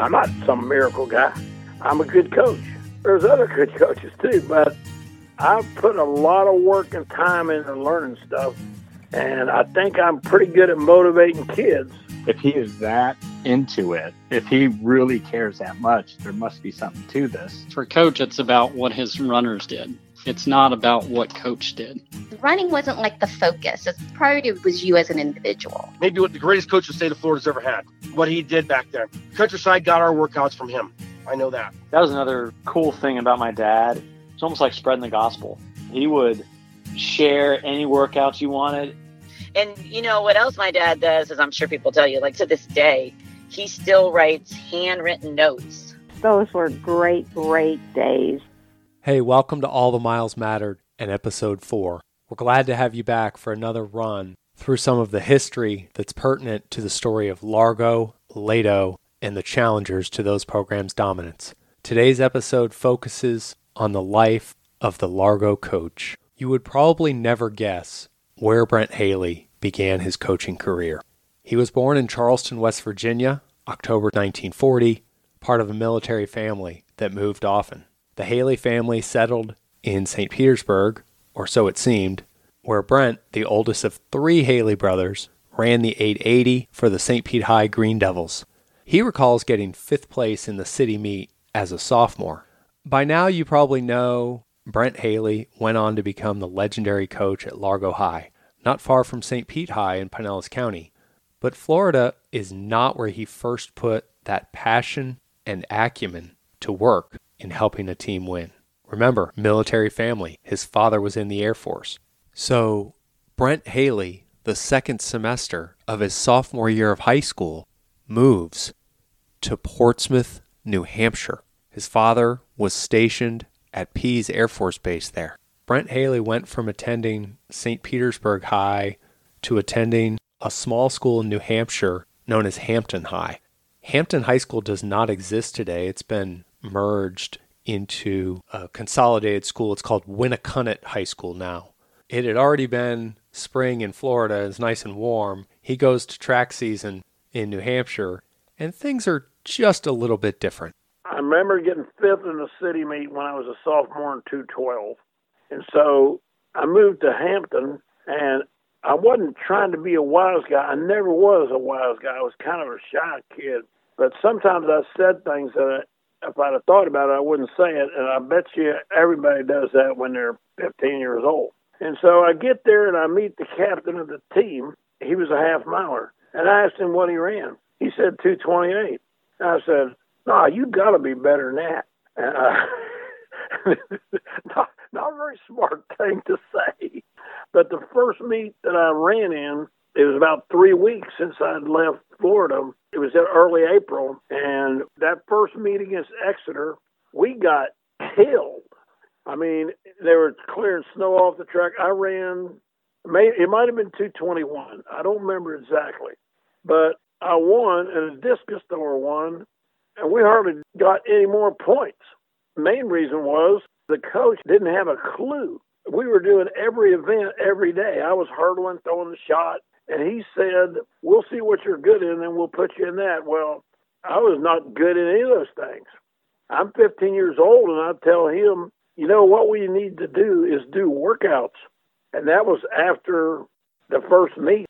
I'm not some miracle guy. I'm a good coach. There's other good coaches too, but I've put a lot of work and time into learning stuff, and I think I'm pretty good at motivating kids. If he is that into it, if he really cares that much, there must be something to this. For coach, it's about what his runners did. It's not about what coach did. Running wasn't like the focus. The priority was you as an individual. Maybe what the greatest coach the state of Florida's ever had. What he did back then. Countryside got our workouts from him. I know that. That was another cool thing about my dad. It's almost like spreading the gospel. He would share any workouts you wanted. And you know what else my dad does, as I'm sure people tell you, like to this day, he still writes handwritten notes. Those were great, great days. Hey, welcome to All the Miles Mattered and episode 4. We're glad to have you back for another run through some of the history that's pertinent to the story of Largo, Lato, and the challengers to those programs' dominance. Today's episode focuses on the life of the Largo coach. You would probably never guess where Brent Haley began his coaching career. He was born in Charleston, West Virginia, October 1940, part of a military family that moved often. The Haley family settled in St. Petersburg, or so it seemed, where Brent, the oldest of three Haley brothers, ran the 880 for the St. Pete High Green Devils. He recalls getting fifth place in the city meet as a sophomore. By now, you probably know Brent Haley went on to become the legendary coach at Largo High, not far from St. Pete High in Pinellas County. But Florida is not where he first put that passion and acumen to work in helping a team win. Remember, military family. His father was in the Air Force. So, Brent Haley, the second semester of his sophomore year of high school, moves to Portsmouth, New Hampshire. His father was stationed at Pease Air Force Base there. Brent Haley went from attending St. Petersburg High to attending a small school in New Hampshire known as Hampton High. Hampton High School does not exist today. It's been merged into a consolidated school. It's called Winnacunnet High School now. It had already been spring in Florida. It's nice and warm. He goes to track season in New Hampshire, and things are just a little bit different. I remember getting fifth in the city meet when I was a sophomore in 212. And so I moved to Hampton, and I wasn't trying to be a wise guy. I never was a wise guy. I was kind of a shy kid. But sometimes I said things that if I'd have thought about it, I wouldn't say it. And I bet you everybody does that when they're 15 years old. And so I get there and I meet the captain of the team. He was a half miler. And I asked him what he ran. He said 228. And I said, No, you got to be better than that. And, uh, not, not a very smart thing to say. But the first meet that I ran in, it was about three weeks since I'd left Florida. It was in early April, and that first meet against Exeter, we got killed. I mean, they were clearing snow off the track. I ran, it might have been 221. I don't remember exactly, but I won, and the discus thrower won, and we hardly got any more points. main reason was the coach didn't have a clue. We were doing every event every day. I was hurdling, throwing the shot, and he said, We'll see what you're good in, and we'll put you in that. Well, I was not good in any of those things. I'm 15 years old, and I tell him, You know, what we need to do is do workouts. And that was after the first meet.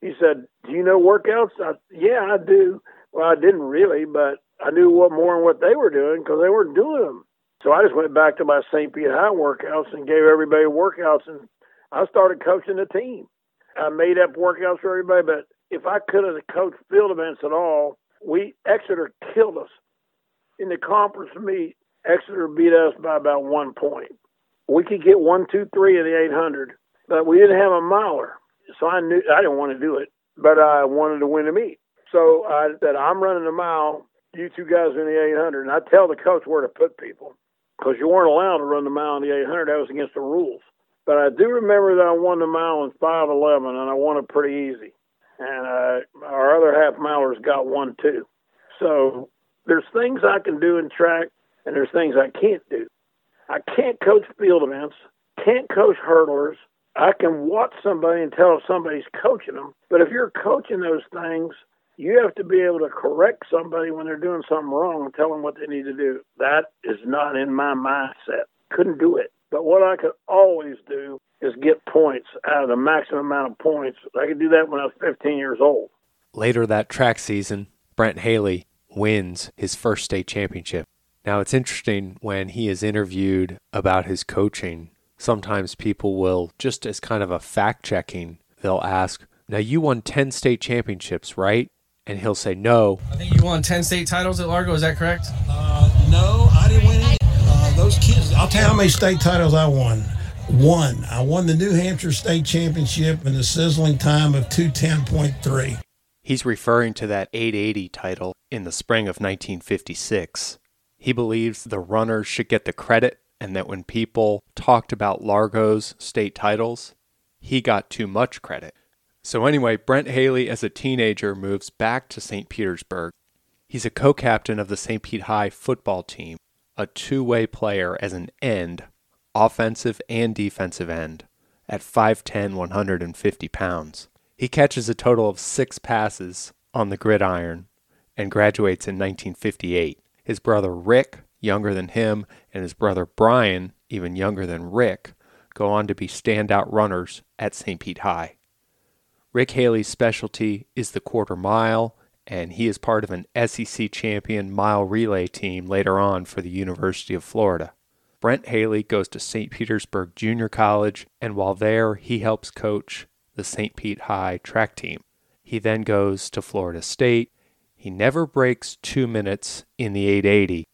He said, Do you know workouts? I, yeah, I do. Well, I didn't really, but I knew what more than what they were doing because they weren't doing them. So I just went back to my St. Pete High workouts and gave everybody workouts, and I started coaching the team. I made up workouts for everybody, but if I could have coached field events at all, we Exeter killed us in the conference meet. Exeter beat us by about one point. We could get one, two, three in the 800, but we didn't have a miler, so I knew I didn't want to do it, but I wanted to win the meet. So I said, I'm running a mile. You two guys in the 800, and I tell the coach where to put people because you weren't allowed to run the mile in the 800. That was against the rules. But I do remember that I won the mile in 5:11, and I won it pretty easy. And uh, our other half milers got one too. So there's things I can do in track, and there's things I can't do. I can't coach field events, can't coach hurdlers. I can watch somebody and tell if somebody's coaching them. But if you're coaching those things, You have to be able to correct somebody when they're doing something wrong and tell them what they need to do. That is not in my mindset. Couldn't do it. But what I could always do is get points out of the maximum amount of points. I could do that when I was 15 years old. Later that track season, Brent Haley wins his first state championship. Now, it's interesting when he is interviewed about his coaching. Sometimes people will, just as kind of a fact checking, they'll ask, Now, you won 10 state championships, right? And he'll say, No. I think you won 10 state titles at Largo. Is that correct? Those kids, I'll tell you how many state titles I won. One, I won the New Hampshire State Championship in the sizzling time of 210.3. He's referring to that 880 title in the spring of 1956. He believes the runners should get the credit and that when people talked about Largo's state titles, he got too much credit. So, anyway, Brent Haley, as a teenager, moves back to St. Petersburg. He's a co captain of the St. Pete High football team, a two way player as an end, offensive and defensive end, at 5'10, 150 pounds. He catches a total of six passes on the gridiron and graduates in 1958. His brother Rick, younger than him, and his brother Brian, even younger than Rick, go on to be standout runners at St. Pete High. Rick Haley's specialty is the quarter mile, and he is part of an SEC champion mile relay team later on for the University of Florida. Brent Haley goes to St. Petersburg Junior College, and while there, he helps coach the St. Pete High track team. He then goes to Florida State. He never breaks two minutes in the 880,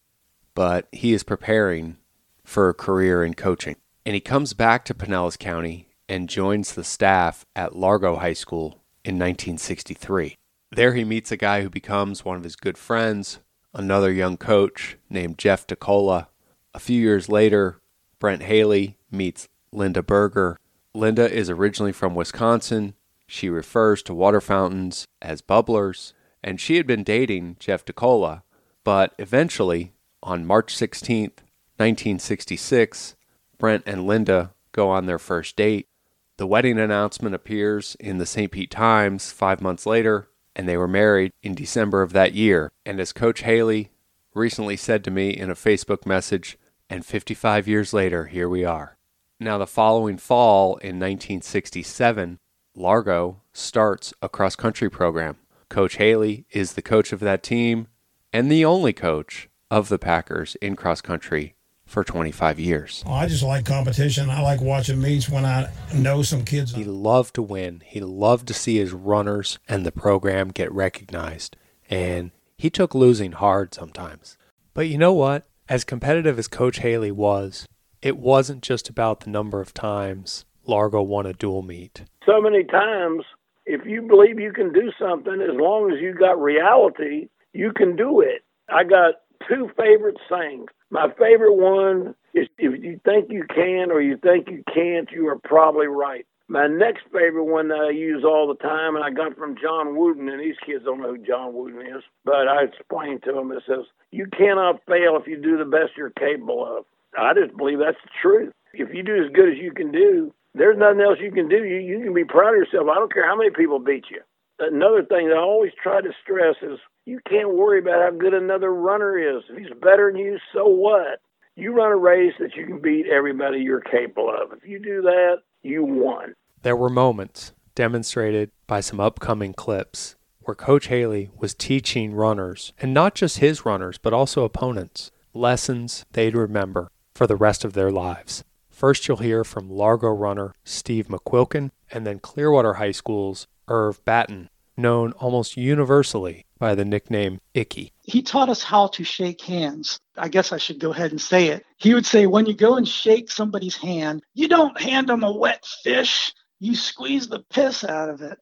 but he is preparing for a career in coaching. And he comes back to Pinellas County and joins the staff at Largo High School in 1963. There he meets a guy who becomes one of his good friends, another young coach named Jeff DeCola. A few years later, Brent Haley meets Linda Berger. Linda is originally from Wisconsin. She refers to water fountains as bubblers, and she had been dating Jeff DeCola. But eventually, on March 16th, 1966, Brent and Linda go on their first date. The wedding announcement appears in the St. Pete Times five months later, and they were married in December of that year. And as Coach Haley recently said to me in a Facebook message, and 55 years later, here we are. Now, the following fall in 1967, Largo starts a cross country program. Coach Haley is the coach of that team and the only coach of the Packers in cross country for 25 years. Oh, I just like competition. I like watching meets when I know some kids. He loved to win. He loved to see his runners and the program get recognized. And he took losing hard sometimes. But you know what? As competitive as Coach Haley was, it wasn't just about the number of times Largo won a dual meet. So many times, if you believe you can do something, as long as you got reality, you can do it. I got two favorite sayings. My favorite one is if you think you can or you think you can't, you are probably right. My next favorite one that I use all the time, and I got from John Wooden, and these kids don't know who John Wooden is, but I explained to them, it says, You cannot fail if you do the best you're capable of. I just believe that's the truth. If you do as good as you can do, there's nothing else you can do. You, you can be proud of yourself. I don't care how many people beat you. Another thing that I always try to stress is you can't worry about how good another runner is. If he's better than you, so what? You run a race that you can beat everybody you're capable of. If you do that, you won. There were moments demonstrated by some upcoming clips where Coach Haley was teaching runners, and not just his runners, but also opponents, lessons they'd remember for the rest of their lives. First, you'll hear from Largo runner Steve McQuilkin, and then Clearwater High School's Irv Batten, known almost universally by the nickname Icky. He taught us how to shake hands. I guess I should go ahead and say it. He would say, when you go and shake somebody's hand, you don't hand them a wet fish, you squeeze the piss out of it.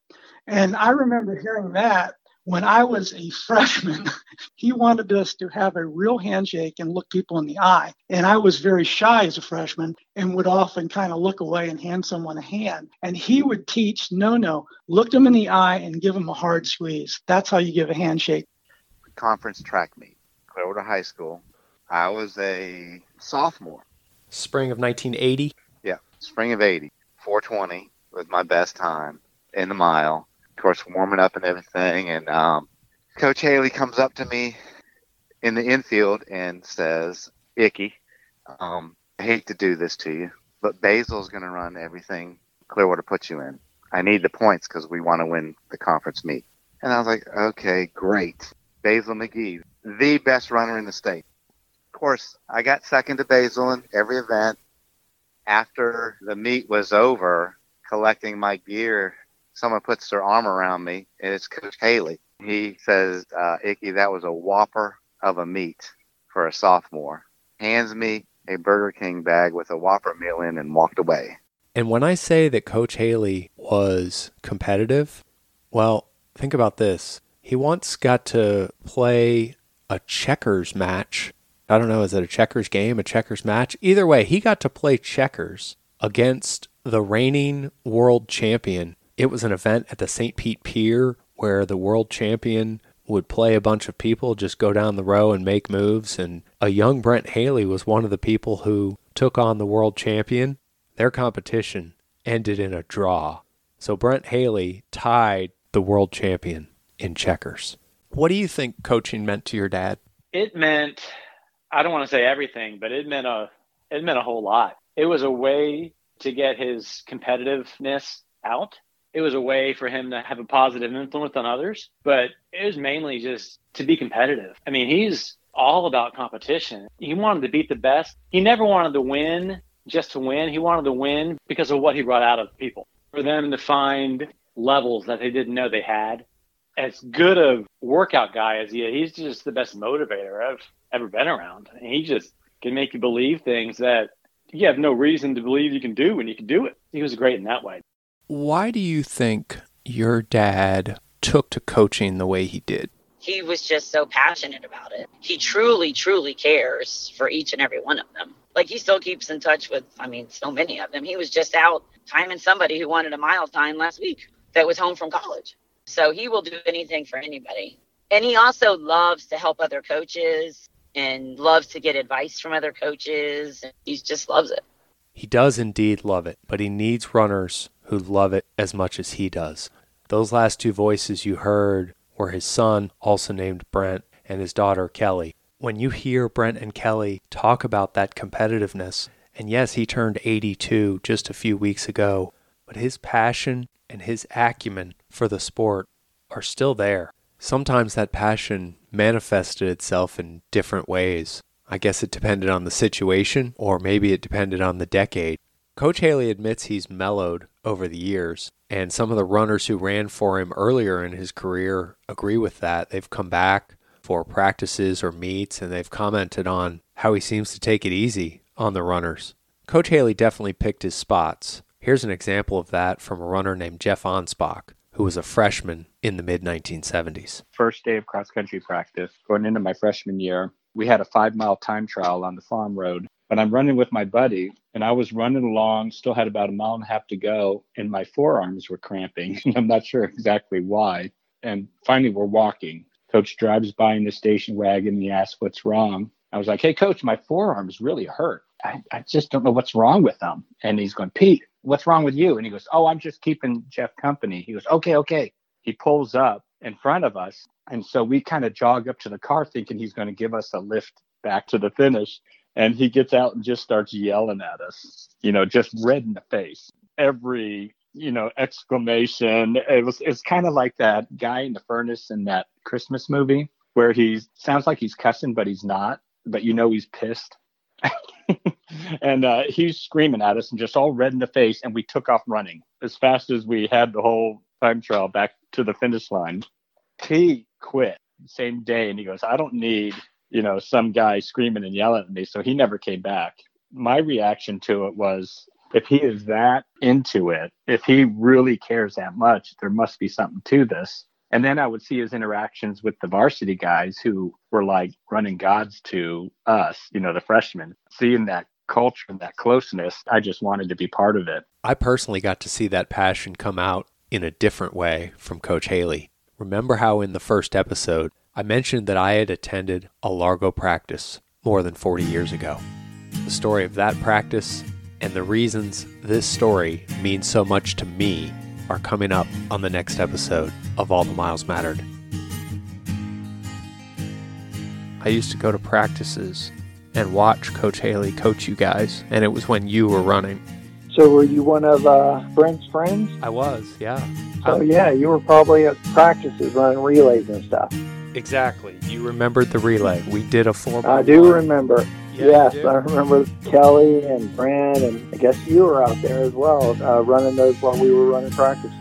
And I remember hearing that when I was a freshman, he wanted us to have a real handshake and look people in the eye. And I was very shy as a freshman and would often kind of look away and hand someone a hand. And he would teach no, no, look them in the eye and give them a hard squeeze. That's how you give a handshake. Conference track meet, Clearwater High School. I was a sophomore. Spring of 1980? Yeah, spring of 80. 420 was my best time in the mile of course, warming up and everything. And um, Coach Haley comes up to me in the infield and says, Icky, um, I hate to do this to you, but Basil's going to run everything Clearwater puts you in. I need the points because we want to win the conference meet. And I was like, okay, great. Basil McGee, the best runner in the state. Of course, I got second to Basil in every event. After the meet was over, collecting my gear, someone puts their arm around me, and it's Coach Haley. He says, uh, Icky, that was a whopper of a meet for a sophomore. Hands me a Burger King bag with a Whopper meal in and walked away. And when I say that Coach Haley was competitive, well, think about this. He once got to play a checkers match. I don't know, is it a checkers game, a checkers match? Either way, he got to play checkers against the reigning world champion. It was an event at the St. Pete Pier where the world champion would play a bunch of people, just go down the row and make moves. And a young Brent Haley was one of the people who took on the world champion. Their competition ended in a draw. So Brent Haley tied the world champion in checkers. What do you think coaching meant to your dad? It meant I don't want to say everything, but it meant a it meant a whole lot. It was a way to get his competitiveness out. It was a way for him to have a positive influence on others, but it was mainly just to be competitive. I mean, he's all about competition. He wanted to beat the best. He never wanted to win just to win. He wanted to win because of what he brought out of people. For them to find levels that they didn't know they had. As good a workout guy as he is, he's just the best motivator I've ever been around. And he just can make you believe things that you have no reason to believe you can do when you can do it. He was great in that way. Why do you think your dad took to coaching the way he did? He was just so passionate about it. He truly, truly cares for each and every one of them. Like he still keeps in touch with, I mean, so many of them. He was just out timing somebody who wanted a mile time last week that was home from college. So he will do anything for anybody. And he also loves to help other coaches and loves to get advice from other coaches. He just loves it. He does indeed love it, but he needs runners who love it as much as he does. Those last two voices you heard were his son, also named Brent, and his daughter, Kelly. When you hear Brent and Kelly talk about that competitiveness, and yes, he turned 82 just a few weeks ago, but his passion and his acumen for the sport are still there. Sometimes that passion manifested itself in different ways. I guess it depended on the situation, or maybe it depended on the decade. Coach Haley admits he's mellowed over the years, and some of the runners who ran for him earlier in his career agree with that. They've come back for practices or meets, and they've commented on how he seems to take it easy on the runners. Coach Haley definitely picked his spots. Here's an example of that from a runner named Jeff Anspach, who was a freshman in the mid 1970s. First day of cross country practice, going into my freshman year, we had a five mile time trial on the farm road. But I'm running with my buddy, and I was running along, still had about a mile and a half to go, and my forearms were cramping. I'm not sure exactly why. And finally, we're walking. Coach drives by in the station wagon and he asks what's wrong. I was like, hey, coach, my forearms really hurt. I, I just don't know what's wrong with them. And he's going, Pete, what's wrong with you? And he goes, oh, I'm just keeping Jeff company. He goes, okay, okay. He pulls up in front of us. And so we kind of jog up to the car thinking he's going to give us a lift back to the finish. And he gets out and just starts yelling at us, you know, just red in the face. Every, you know, exclamation. It was, it's kind of like that guy in the furnace in that Christmas movie where he sounds like he's cussing, but he's not, but you know, he's pissed. and uh, he's screaming at us and just all red in the face. And we took off running as fast as we had the whole time trial back to the finish line. He quit same day and he goes, I don't need, you know, some guy screaming and yelling at me. So he never came back. My reaction to it was if he is that into it, if he really cares that much, there must be something to this. And then I would see his interactions with the varsity guys who were like running gods to us, you know, the freshmen, seeing that culture and that closeness. I just wanted to be part of it. I personally got to see that passion come out in a different way from Coach Haley. Remember how in the first episode I mentioned that I had attended a Largo practice more than 40 years ago? The story of that practice and the reasons this story means so much to me are coming up on the next episode of All the Miles Mattered. I used to go to practices and watch Coach Haley coach you guys, and it was when you were running. So were you one of uh, Brent's friends? I was, yeah. So yeah, you were probably at practices running relays and stuff. Exactly. You remembered the relay. We did a four. I do remember. yes, I remember Kelly and Brent, and I guess you were out there as well, uh, running those while we were running practice.